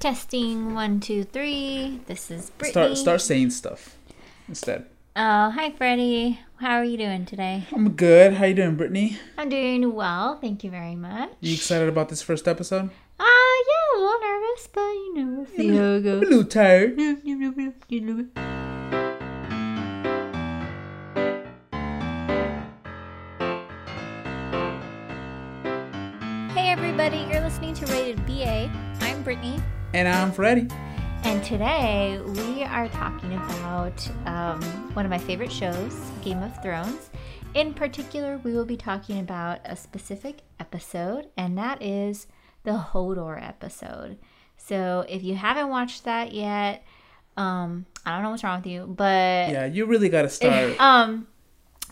Testing one, two, three. This is Brittany. Start start saying stuff instead. Oh, hi, Freddie. How are you doing today? I'm good. How you doing, Brittany? I'm doing well. Thank you very much. You excited about this first episode? Ah, uh, yeah, a little nervous, but you know, we'll see how it I'm a little tired. Hey, everybody. You're listening to Rated BA. I'm Brittany. And I'm Freddie. And today we are talking about um, one of my favorite shows, Game of Thrones. In particular, we will be talking about a specific episode, and that is the Hodor episode. So if you haven't watched that yet, um, I don't know what's wrong with you, but Yeah, you really got to start. um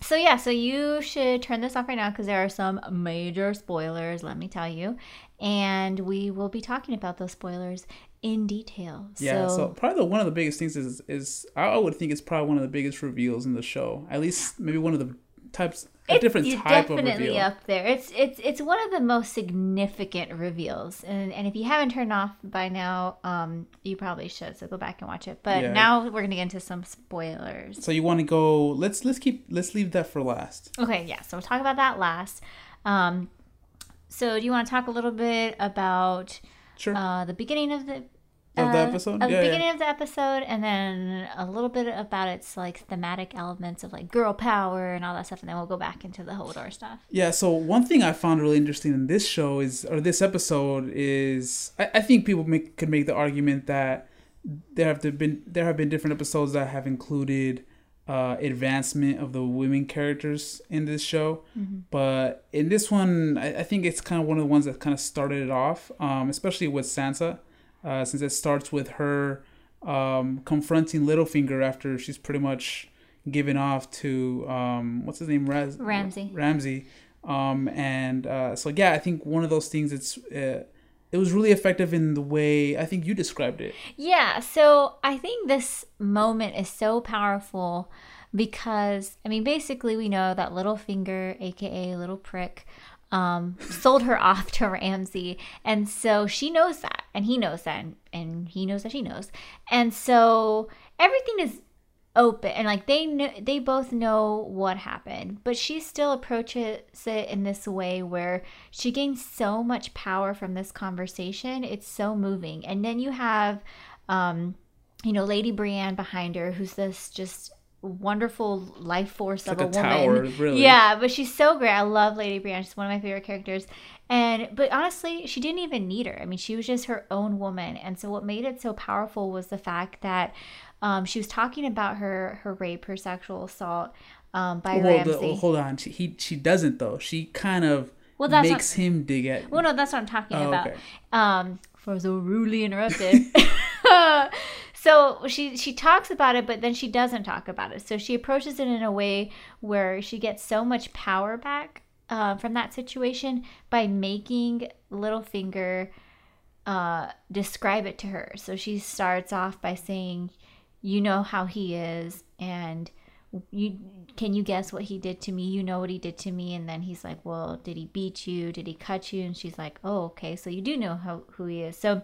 so yeah so you should turn this off right now because there are some major spoilers let me tell you and we will be talking about those spoilers in detail yeah, so, so, probably the, one of the biggest things is is I would think it's probably one of the biggest reveals in the show. At least maybe one of the types, a it's different type of definitely up there it's it's it's one of the most significant reveals and and if you haven't turned off by now um you probably should so go back and watch it but Yeah. now we're gonna get into some spoilers So you want to go? Let's let's keep let's leave that for last. Okay, yeah. So we'll talk about that last. Um, so do you want to talk a little bit about Sure. uh, the beginning of the Of the uh, episode? the Yeah, yeah. beginning of the episode, and then a little bit about its like thematic elements of like girl power and all that stuff, and then we'll go back into the Hodor stuff. Yeah, so one thing I found really interesting in this show is, or this episode is, I, I think people make, could make the argument that there have been there have been different episodes that have included uh, advancement of the women characters in this show, but in this one, I, I think it's kind of one of the ones that kind of started it off, um, especially with Sansa, uh, since it starts with her um, confronting Littlefinger after she's pretty much given off to um, what's his name, Raz- Ramsay. Ramsey. Um, and uh, so yeah, I think one of those things. It's uh, it was really effective in the way I think you described it. Yeah, so I think this moment is so powerful because I mean basically we know that Littlefinger, aka Little Prick, um, sold her off to Ramsay, and so she knows that, and he knows that, and, and he knows that she knows, and so everything is open and like they know they both know what happened. But she still approaches it in this way where she gains so much power from this conversation. It's so moving. And then you have um you know lady brienne behind her who's this just wonderful life force of a, a woman. tower, really. yeah but she's so great. I love lady brienne. She's one of my favorite characters. And but honestly she didn't even need her. I mean she was just her own woman. And so what made it so powerful was the fact that um, she was talking about her her rape her sexual assault um, by Well, ramsay the, hold on, she he she doesn't though. She kind of Well, that's makes him dig at. well no that's what i'm talking Oh, about. okay. um for so rudely interrupted so she she talks about it but then she doesn't talk about it so she approaches it in a way where she gets so much power back uh, from that situation by making Littlefinger uh, describe it to her. So she starts off by saying, "You know how he is, and you can you guess what he did to me? You know what he did to me." And then he's like, "Well, did he beat you? Did he cut you?" And she's like, "Oh, okay. So you do know how who he is." So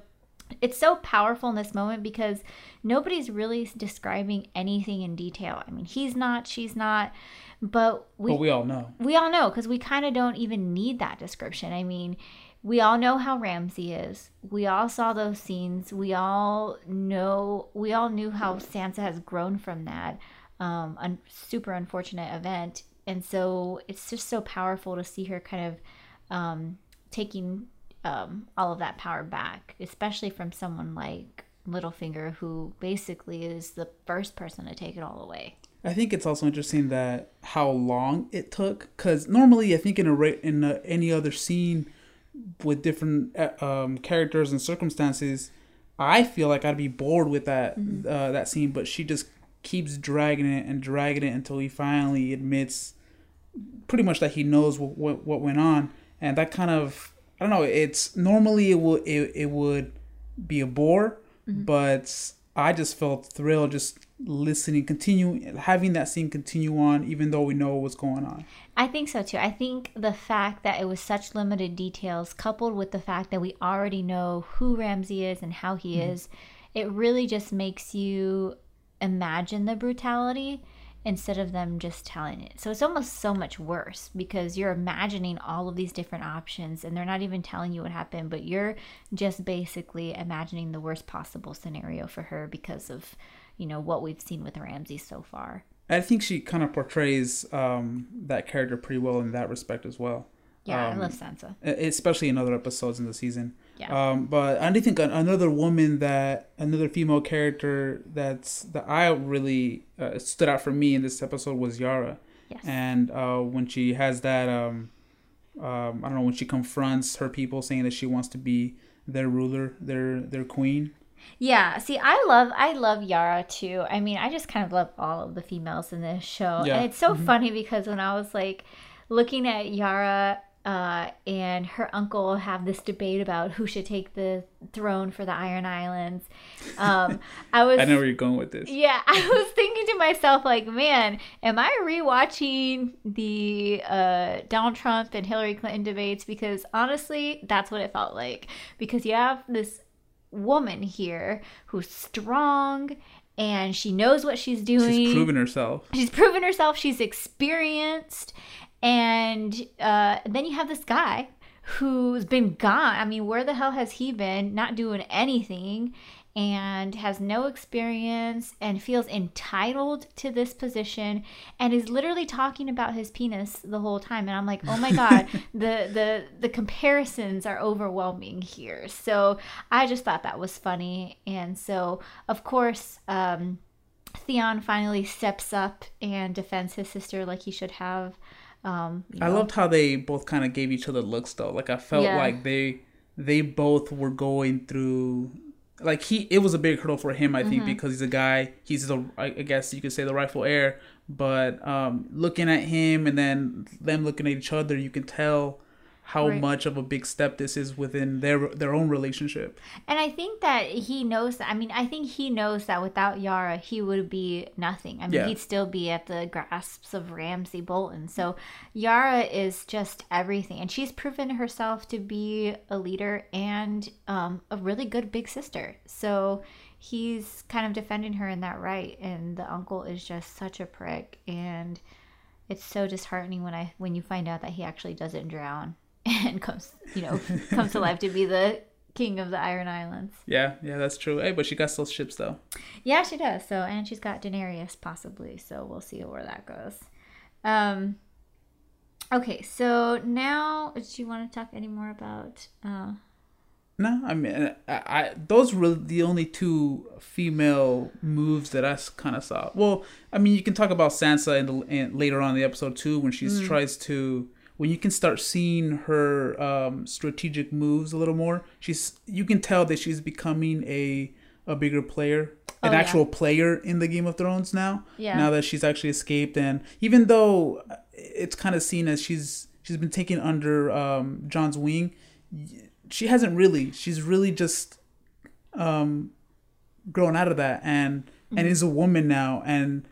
it's so powerful in this moment because nobody's really describing anything in detail. I mean, he's not, she's not, but we But we all know. we all know because we kind of don't even need that description. I mean, we all know how Ramsay is. We all saw those scenes. We all know. We all knew how Sansa has grown from that um, un- super unfortunate event, and so it's just so powerful to see her kind of um, taking um, all of that power back, especially from someone like Littlefinger, who basically is the first person to take it all away. I think it's also interesting that how long it took, because normally I think in a ra- in a, any other scene with different uh, um, characters and circumstances, I feel like I'd be bored with that uh, that scene. But she just keeps dragging it and dragging it until he finally admits, pretty much that he knows what what, what went on, and that kind of I don't know. It's normally it would it, it would be a bore, but I just felt thrilled just listening, continue having that scene continue on, even though we know what's going on. I think so too. I think the fact that it was such limited details, coupled with the fact that we already know who Ramsay is and how he mm-hmm. is, it really just makes you imagine the brutality instead of them just telling it. So it's almost so much worse because you're imagining all of these different options and they're not even telling you what happened, but you're just basically imagining the worst possible scenario for her because of, you know, what we've seen with Ramsay so far. I think she kind of portrays um, that character pretty well in that respect as well. Yeah, um, I love Sansa, especially in other episodes in the season. Yeah. Um, but I think another woman that another female character that's that I really uh, stood out for me in this episode was Yara. Yes. And uh, when she has that, um, um, I don't know, when she confronts her people, saying that she wants to be their ruler, their their queen. Yeah, see, I love I love Yara too. I mean, I just kind of love all of the females in this show. Yeah. And it's so mm-hmm. funny because when I was like looking at Yara uh, and her uncle have this debate about who should take the throne for the Iron Islands. Um, I was I know where you're going with this. Yeah, I was thinking to myself like, man, am I rewatching the uh, Donald Trump and Hillary Clinton debates? Because honestly, that's what it felt like. Because you have this woman here who's strong and she knows what she's doing. She's proven herself. She's proven herself. She's experienced. And uh, then you have this guy who's been gone. I mean, where the hell has he been? Not doing anything and has no experience and feels entitled to this position and is literally talking about his penis the whole time and I'm like, "Oh my god, the the the comparisons are overwhelming here." So, I just thought that was funny and so of course um Theon finally steps up and defends his sister like he should have. Um, I know. loved how they both kind of gave each other looks though. Like I felt yeah. like they they both were going through like he it was a big hurdle for him I think mm-hmm. because he's a guy he's the I guess you could say the rightful heir but um looking at him and then them looking at each other you can tell how right. much of a big step this is within their their own relationship. And I think that he knows that. I mean, I think he knows that without Yara, he would be nothing. I mean, yeah. he'd still be at the grasps of Ramsay Bolton. So Yara is just everything, and she's proven herself to be a leader and um, a really good big sister. So he's kind of defending her in that right, and the uncle is just such a prick and. It's so disheartening when I when you find out that he actually doesn't drown and comes, you know, comes to life to be the king of the Iron Islands. Yeah, yeah, that's true. Hey, but she got those ships though. Yeah, she does. So, and she's got Daenerys possibly. So we'll see where that goes. Um. Okay, so now, do you want to talk any more about? Uh, no, I mean, I, I those were the only two female moves that I kind of saw. Well, I mean, you can talk about Sansa and, and later on in the episode too when she mm. tries to when you can start seeing her um, strategic moves a little more, she's you can tell that she's becoming a a bigger player, an oh, actual player in the Game of Thrones now. Yeah. Now that she's actually escaped, and even though it's kind of seen as she's she's been taken under um, Jon's wing, she hasn't really. She's really just um, grown out of that, and mm-hmm. and is a woman now, and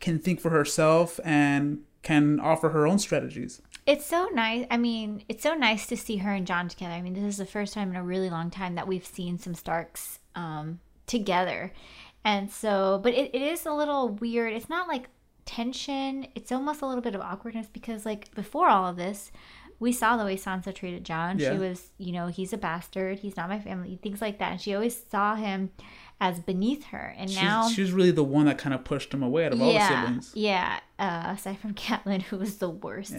can think for herself and can offer her own strategies. It's so nice. I mean, it's so nice to see her and Jon together. I mean, this is the first time in a really long time that we've seen some Starks um, together. And so, but it, it is a little weird. It's not like tension, it's almost a little bit of awkwardness because, like, before all of this, we saw the way Sansa treated Jon. Yeah. She was, you know, he's a bastard. He's not my family. Things like that. And she always saw him as beneath her. And she's, now she was really the one that kind of pushed him away out of yeah, all the siblings. Yeah, uh, aside from Catelyn, who was the worst.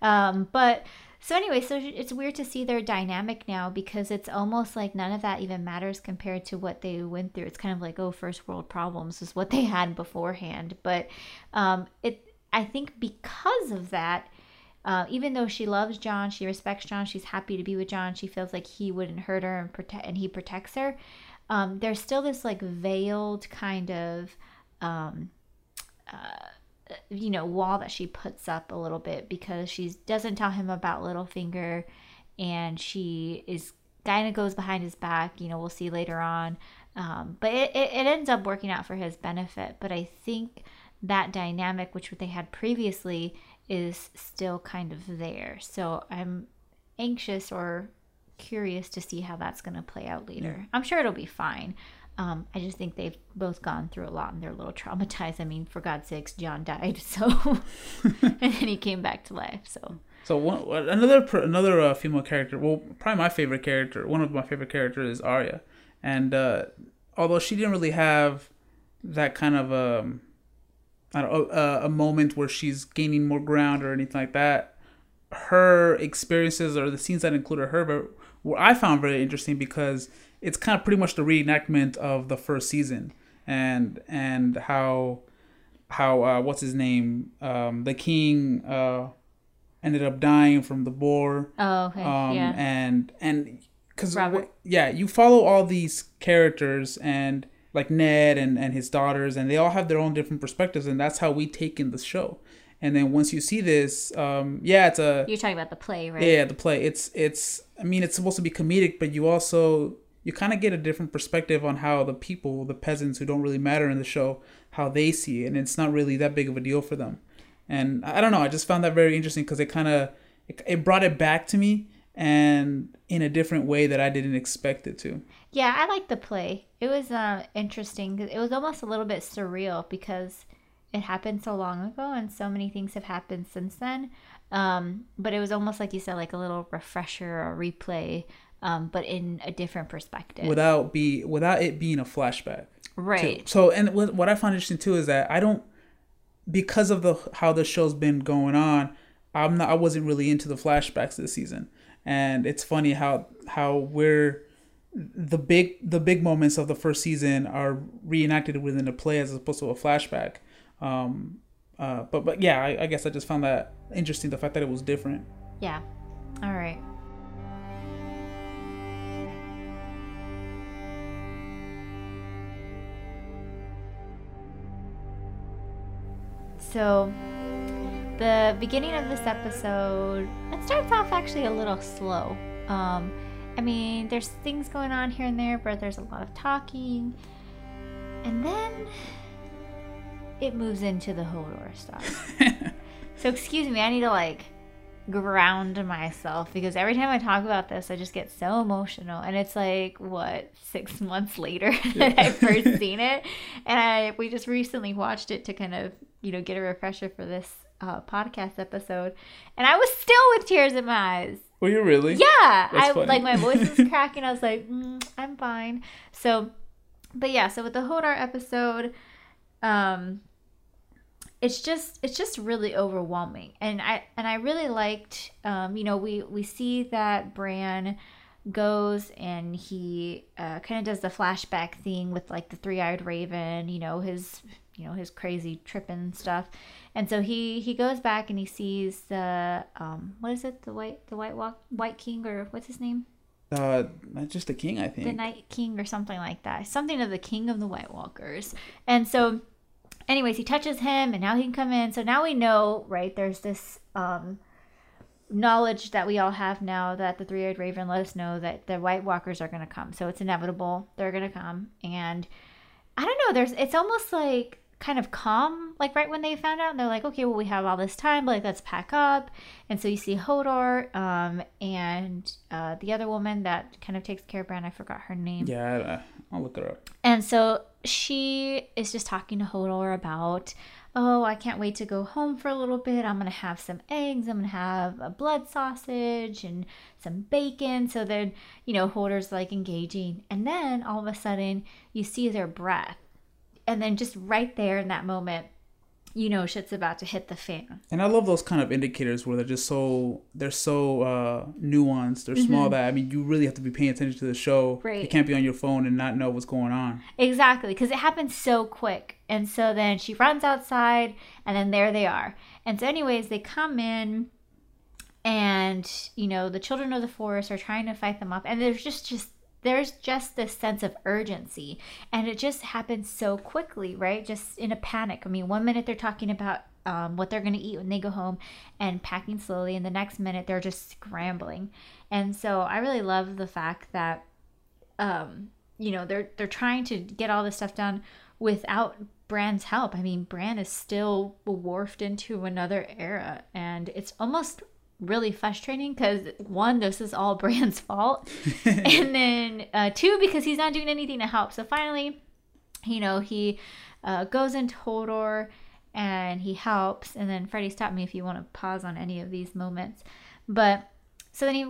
Yeah. Um, but so anyway, so it's weird to see their dynamic now because it's almost like none of that even matters compared to what they went through. It's kind of like oh, first world problems is what they had beforehand. But um, it, I think, because of that. Uh, even though she loves Jon, she respects Jon, she's happy to be with Jon, She feels like he wouldn't hurt her and protect, and he protects her um, there's still this like veiled kind of um, uh, you know wall that she puts up a little bit because she doesn't tell him about Littlefinger and she is kind of goes behind his back. You know, we'll see later on. Um, but it, it, it ends up working out for his benefit. But I think that dynamic, which they had previously, is still kind of there. So I'm anxious or curious to see how that's going to play out later. Yeah. I'm sure it'll be fine. Um, I just think they've both gone through a lot and they're a little traumatized. I mean, for God's sakes, Jon died, so and then he came back to life. So, so one, another another uh, female character. Well, probably my favorite character. One of my favorite characters is Arya, and uh, although she didn't really have that kind of um, I don't, uh, a moment where she's gaining more ground or anything like that, her experiences or the scenes that included her, what I found very interesting because it's kind of pretty much the reenactment of the first season and and how how uh, what's his name um, the king uh, ended up dying from the boar. Oh, okay. Um, yeah. And and because yeah, you follow all these characters and like Ned and and his daughters, and they all have their own different perspectives, and that's how we take in the show. And then once you see this, um, yeah, it's a. You're talking about the play, right? Yeah, the play. It's it's. I mean, it's supposed to be comedic, but you also you kind of get a different perspective on how the people, the peasants who don't really matter in the show, how they see it, and it's not really that big of a deal for them. And I don't know, I just found that very interesting because it kind of it, it brought it back to me and in a different way that I didn't expect it to. Yeah, I like the play. It was uh, interesting. It was almost a little bit surreal because it happened so long ago and so many things have happened since then. Um, but it was almost like you said, like a little refresher or replay um, but in a different perspective. Without be without it being a flashback. Right. Too. So and what I find interesting too is that I don't because of the how the show's been going on, I'm not I wasn't really into the flashbacks this season. And it's funny how how we're the big the big moments of the first season are reenacted within a play as opposed to a flashback. Um, uh, but but yeah, I, I guess I just found that interesting the fact that it was different. Yeah. All right. So, the beginning of this episode, it starts off actually a little slow. Um, I mean, there's things going on here and there, but there's a lot of talking. And then it moves into the Hodor stuff. so, excuse me, I need to like ground myself because every time I talk about this, I just get so emotional. And it's like, what, six months later that I first seen it? And I we just recently watched it to kind of you know, get a refresher for this uh, podcast episode, and I was still with tears in my eyes. Were you really? Yeah, That's I funny. like my voice was cracking. I was like, mm, I'm fine. So, but yeah, so with the Hodor episode, um, it's just it's just really overwhelming, and I and I really liked, um, you know, we we see that Bran goes and he uh, kind of does the flashback thing with like the three-eyed raven you know his you know his crazy tripping stuff. And so he he goes back and he sees the um what is it? The white the white walk white king or what's his name? Uh not just the king i think. The night king or something like that. Something of the king of the white walkers. And so anyways he touches him and now he can come in. So now we know right there's this um knowledge that we all have now that the three-eyed raven let us know that the white walkers are going to come. So it's inevitable they're going to come. And i don't know there's it's almost like kind of calm, like right when they found out. And they're like, okay, well, we have all this time, but like let's pack up. And so you see Hodor um, and uh, the other woman that kind of takes care of Bran. I forgot her name. Yeah, I'll look her up. And so she is just talking to Hodor about, oh, I can't wait to go home for a little bit. I'm gonna have some eggs. I'm gonna have a blood sausage and some bacon. So then, you know, Hodor's like engaging, and then all of a sudden you see their breath and then just right there in that moment you know shit's about to hit the fan. And i love those kind of indicators where they're just so they're so uh nuanced. They're mm-hmm. small that i mean you really have to be paying attention to the show. Right. You can't be on your phone and not know what's going on. Exactly because it happens so quick. And so then she runs outside and then there they are. And so anyways they come in and you know the children of the forest are trying to fight them up and there's just just there's just this sense of urgency and it just happens so quickly right just in a panic i mean one minute they're talking about um, what they're going to eat when they go home and packing slowly. And the next minute, they're just scrambling. And so I really love the fact that, um, you know, they're they're trying to get all this stuff done without bran's help. I mean, brand is still warped into another era, and it's almost really frustrating because one, this is all Bran's fault, and then uh, two, because he's not doing anything to help. So finally, you know, he uh, goes into Hodor and he helps. And then Freddie, stop me if you want to pause on any of these moments. But so then he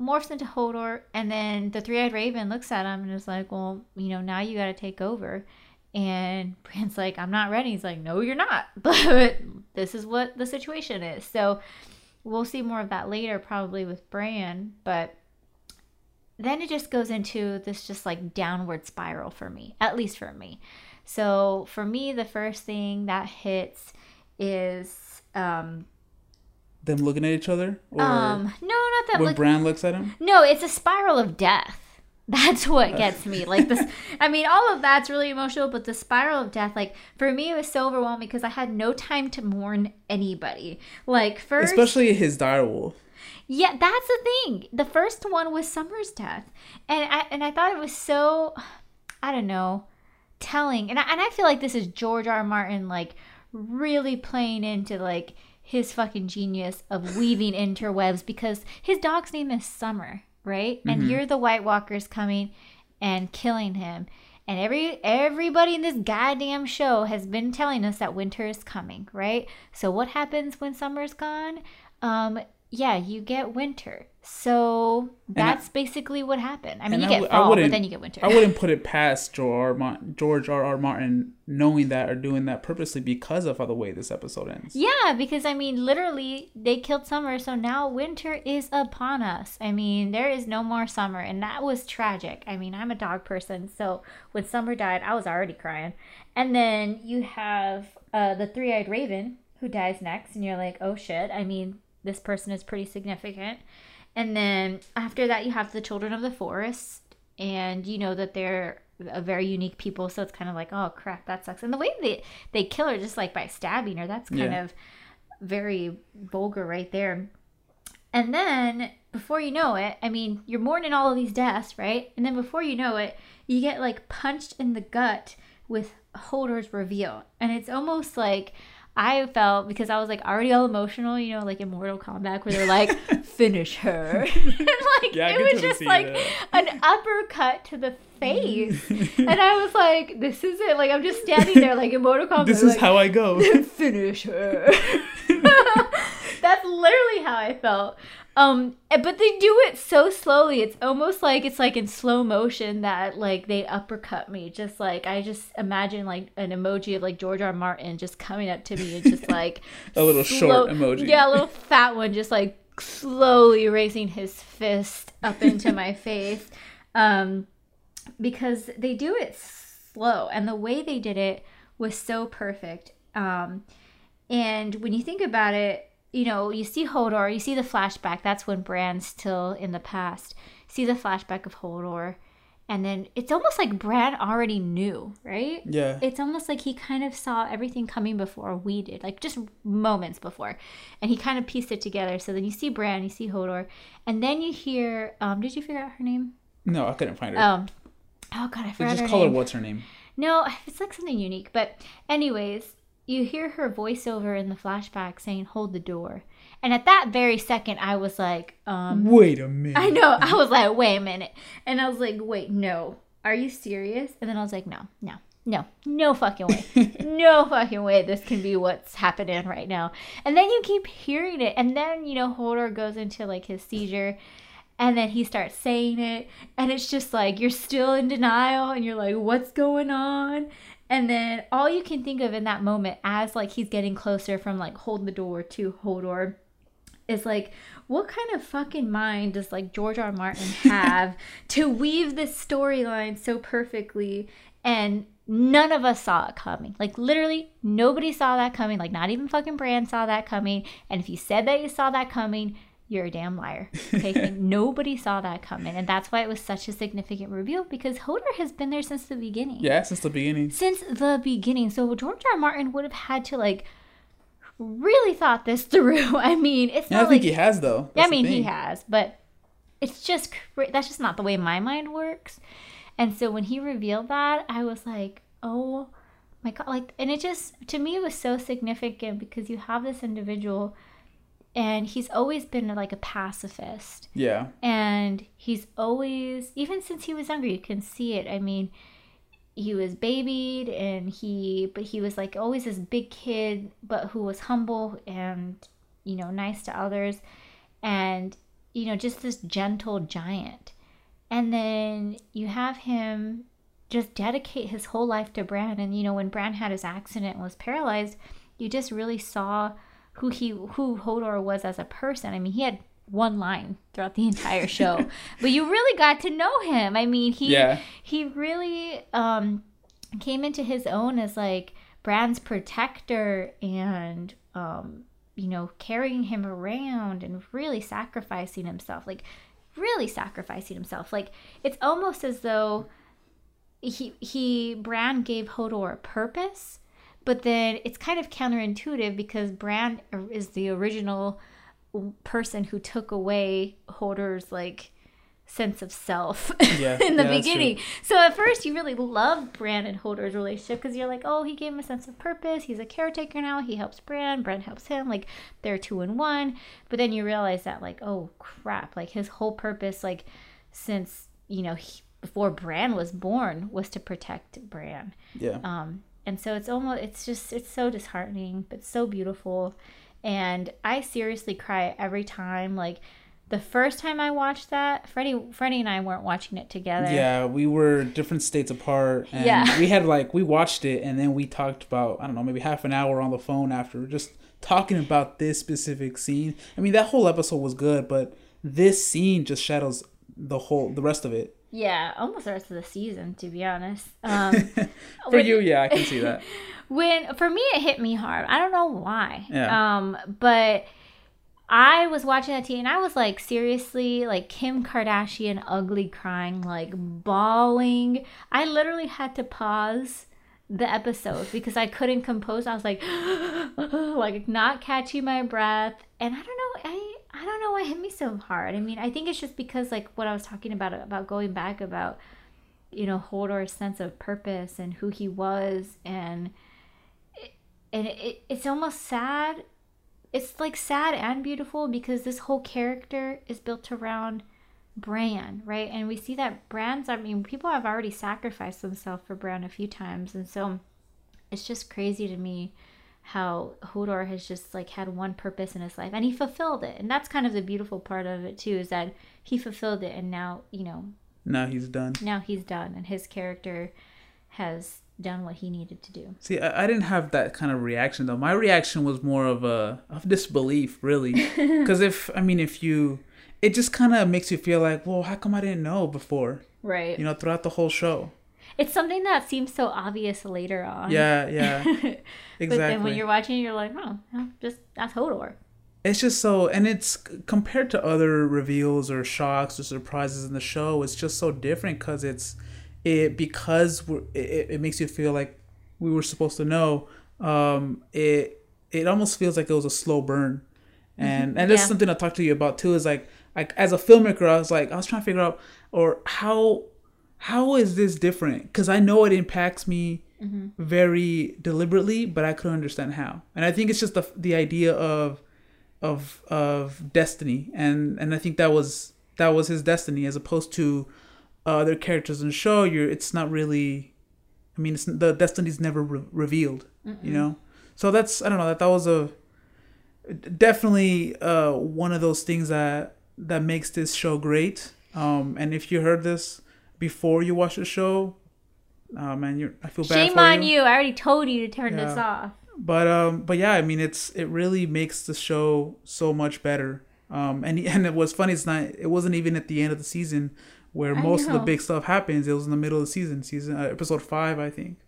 morphs into Hodor, and then the three eyed raven looks at him and is like, Well, you know, now you got to take over. And Bran's like, I'm not ready. He's like, No, you're not. But this is what the situation is. So we'll see more of that later, probably with Bran. But then it just goes into this just like downward spiral for me, at least for me. So for me, the first thing that hits is um, them looking at each other. Or um, no, not that. When look- Bran looks at him. No, it's a spiral of death. That's what uh, gets me. Like this, I mean, all of that's really emotional, but the spiral of death, like for me, it was so overwhelming because I had no time to mourn anybody. Like first, especially his direwolf. Yeah, that's the thing. The first one was Summer's death, and I and I thought it was so, I don't know, telling. And I, and I feel like this is George R. R. Martin like really playing into like his fucking genius of weaving interwebs because his dog's name is Summer, right? Mm-hmm. And here the White Walkers coming and killing him. And every everybody in this goddamn show has been telling us that winter is coming, right? So what happens when summer's gone? Um, yeah, you get winter. So that's I, basically what happened. I mean, you get I, fall, I but then you get winter. I wouldn't put it past George R. Martin, George R. R. Martin knowing that or doing that purposely because of how the way this episode ends. Yeah, because I mean, literally, they killed summer, so now winter is upon us. I mean, there is no more summer, and that was tragic. I mean, I'm a dog person, so when summer died, I was already crying. And then you have uh, the three-eyed raven who dies next, and you're like, oh shit. I mean, this person is pretty significant. And then after that, you have the Children of the Forest, and you know that they're a very unique people. So it's kind of like, oh crap, that sucks. And the way they they kill her just like by stabbing her, that's kind yeah. of very vulgar right there. And then before you know it, I mean, you're mourning all of these deaths, right? And then before you know it, you get like punched in the gut with Hodor's reveal, and it's almost like I felt because I was like already all emotional, you know, like in Mortal Kombat where they're like, finish her. and like yeah, it was just like that. an uppercut to the face. and I was like, this is it. Like I'm just standing there like in Mortal Kombat. This is like, how I go. finish her. That's literally how I felt. Um, but they do it so slowly. It's almost like it's like in slow motion that like they uppercut me. Just like I just imagine like an emoji of like George R. R. Martin just coming up to me and just like a little slow, short emoji. Yeah, a little fat one, just like slowly raising his fist up into my face. Um, because they do it slow, and the way they did it was so perfect. Um, and when you think about it, you know, you see Hodor, you see the flashback. That's when Bran's still in the past. see the flashback of Hodor. And then it's almost like Bran already knew, right? Yeah. It's almost like he kind of saw everything coming before we did, like just moments before. And he kind of pieced it together. So then you see Bran, you see Hodor, and then you hear um did you figure out her name? No, I couldn't find her. Um Oh god, I forgot. Just her call name. her what's her name? No, it's like something unique. But anyways, you hear her voiceover in the flashback saying, Hold the door. And at that very second, I was like, um, Wait a minute. I know. I was like, Wait a minute. And I was like, Wait, no. Are you serious? And then I was like, No, no, no, no fucking way. no fucking way this can be what's happening right now. And then you keep hearing it. And then, you know, Hodor goes into like his seizure and then he starts saying it and it's just like you're still in denial and you're like what's going on and then all you can think of in that moment as like he's getting closer from like hold the door to Hodor is like what kind of fucking mind does like George R. R. Martin have to weave this storyline so perfectly and none of us saw it coming. Like literally nobody saw that coming. Like not even fucking Bran saw that coming. And if you said that you saw that coming, you're a damn liar. Okay, nobody saw that coming, and that's why it was such a significant reveal because Hodor has been there since the beginning. Yeah, since the beginning. Since the beginning. So George R. R. Martin would have had to like really thought this through. I mean, it's Yeah, I not think like he has though. I That's the mean, he has, but it's just that's just not the way my mind works. And so when he revealed that, I was like, "Oh my god!" Like, and it just to me it was so significant because you have this individual, and he's always been like a pacifist, Yeah. and he's always even since he was younger, you can see it. I mean. He was babied and he, but he was like always this big kid, but who was humble and, you know, nice to others and you know just this gentle giant and then you have him just dedicate his whole life to bran and you know when bran had his accident and was paralyzed you just really saw who he who hodor was as a person. I mean he had one line throughout the entire show but you really got to know him. I mean he Yeah. he really um came into his own as like Bran's protector and um you know carrying him around and really sacrificing himself like really sacrificing himself. Like it's almost as though he he Bran gave Hodor a purpose but then it's kind of counterintuitive because Bran is the original person who took away Hodor's like sense of self Yeah, in the yeah, beginning. So at first you really love Bran and Hodor's relationship because you're like, oh, he gave him a sense of purpose. He's a caretaker now. He helps Bran. Bran helps him. Like they're two in one. But then you realize that like, oh crap, like his whole purpose, like since you know he, before Bran was born, was to protect Bran. Yeah. Um, and so it's almost it's just it's so disheartening, but so beautiful. And I seriously cry every time. Like the first time I watched that, Freddie Freddie and I weren't watching it together. Yeah, we were different states apart, and Yeah. we had like we watched it, and then we talked about I don't know maybe half an hour on the phone after, just talking about this specific scene. I mean, that whole episode was good, but this scene just shadows the whole the rest of it. Yeah, almost the rest of the season, to be honest. Um, For when- you, yeah, I can see that. when for me it hit me hard. I don't know why. Yeah. Um, but I was watching that TV and I was like seriously like Kim Kardashian ugly crying, like bawling. I literally had to pause the episode because I couldn't compose. I was like like not catching my breath. And I don't know, I I don't know why it hit me so hard. I mean, I think it's just because like what I was talking about about going back about you know Hodor's sense of purpose and who he was and and it, it's almost sad it's like sad and beautiful because this whole character is built around Bran, right? And we see that Bran's, I mean, people have already sacrificed themselves for Bran a few times. And so it's just crazy to me how Hodor has just like had one purpose in his life and he fulfilled it. And that's kind of the beautiful part of it too, is that he fulfilled it and now, you know, Now he's done. now he's done and his character has done what he needed to do. See, I, I didn't have that kind of reaction though. My reaction was more of a of disbelief, really. Because if I mean, if you, it just kind of makes you feel like, well, how come I didn't know before? Right. You know, throughout the whole show. It's something that seems so obvious later on. Yeah, yeah, exactly. But then when you're watching, you're like, oh, no, just that's Hodor. it's just so, and it's compared to other reveals or shocks or surprises in the show. It's just so different because it's it because we're, it it makes you feel like we were supposed to know. Um, it it almost feels like it was a slow burn, and and that's Yeah. something I talked to you about too. Is like like as a filmmaker, I was like I was trying to figure out or how how is this different? Because I know it impacts me very deliberately, but I couldn't understand how. And I think it's just the the idea of of of destiny, and and I think that was that was his destiny, as opposed to other characters in the show. You're it's not really. I mean, it's the destiny's never re- revealed. You know, so that's I don't know that that was a definitely uh one of those things that that makes this show great. Um, and if you heard this before you watch the show, oh man, you're I feel bad Shame on you. you. I already told you to turn this off. But um, but yeah, I mean, it's it really makes the show so much better. Um, and and it was funny. It's not. It wasn't even at the end of the season where I most of the big stuff happens. It was in the middle of the season, season uh, episode five, I think.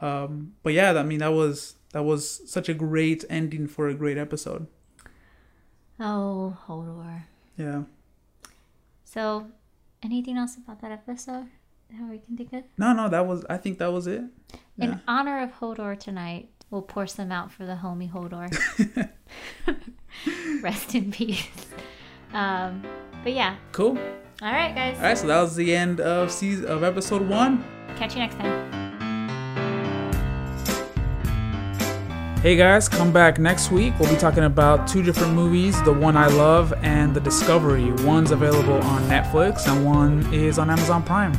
Um, but yeah, I mean, that was that was such a great ending for a great episode. Oh, Hodor. Yeah. So, anything else about that episode that we can think of? No, no, that was. I think that was it. In Yeah. honor of Hodor tonight, We'll pour some out for the homie Hodor. Rest in peace. Um, but yeah. Cool. All right, guys. All right, so that was the end of season of episode one. Catch you next time. Hey guys, come back next week. We'll be talking about two different movies The One I Love and The Discovery. One's available on Netflix and one is on Amazon Prime.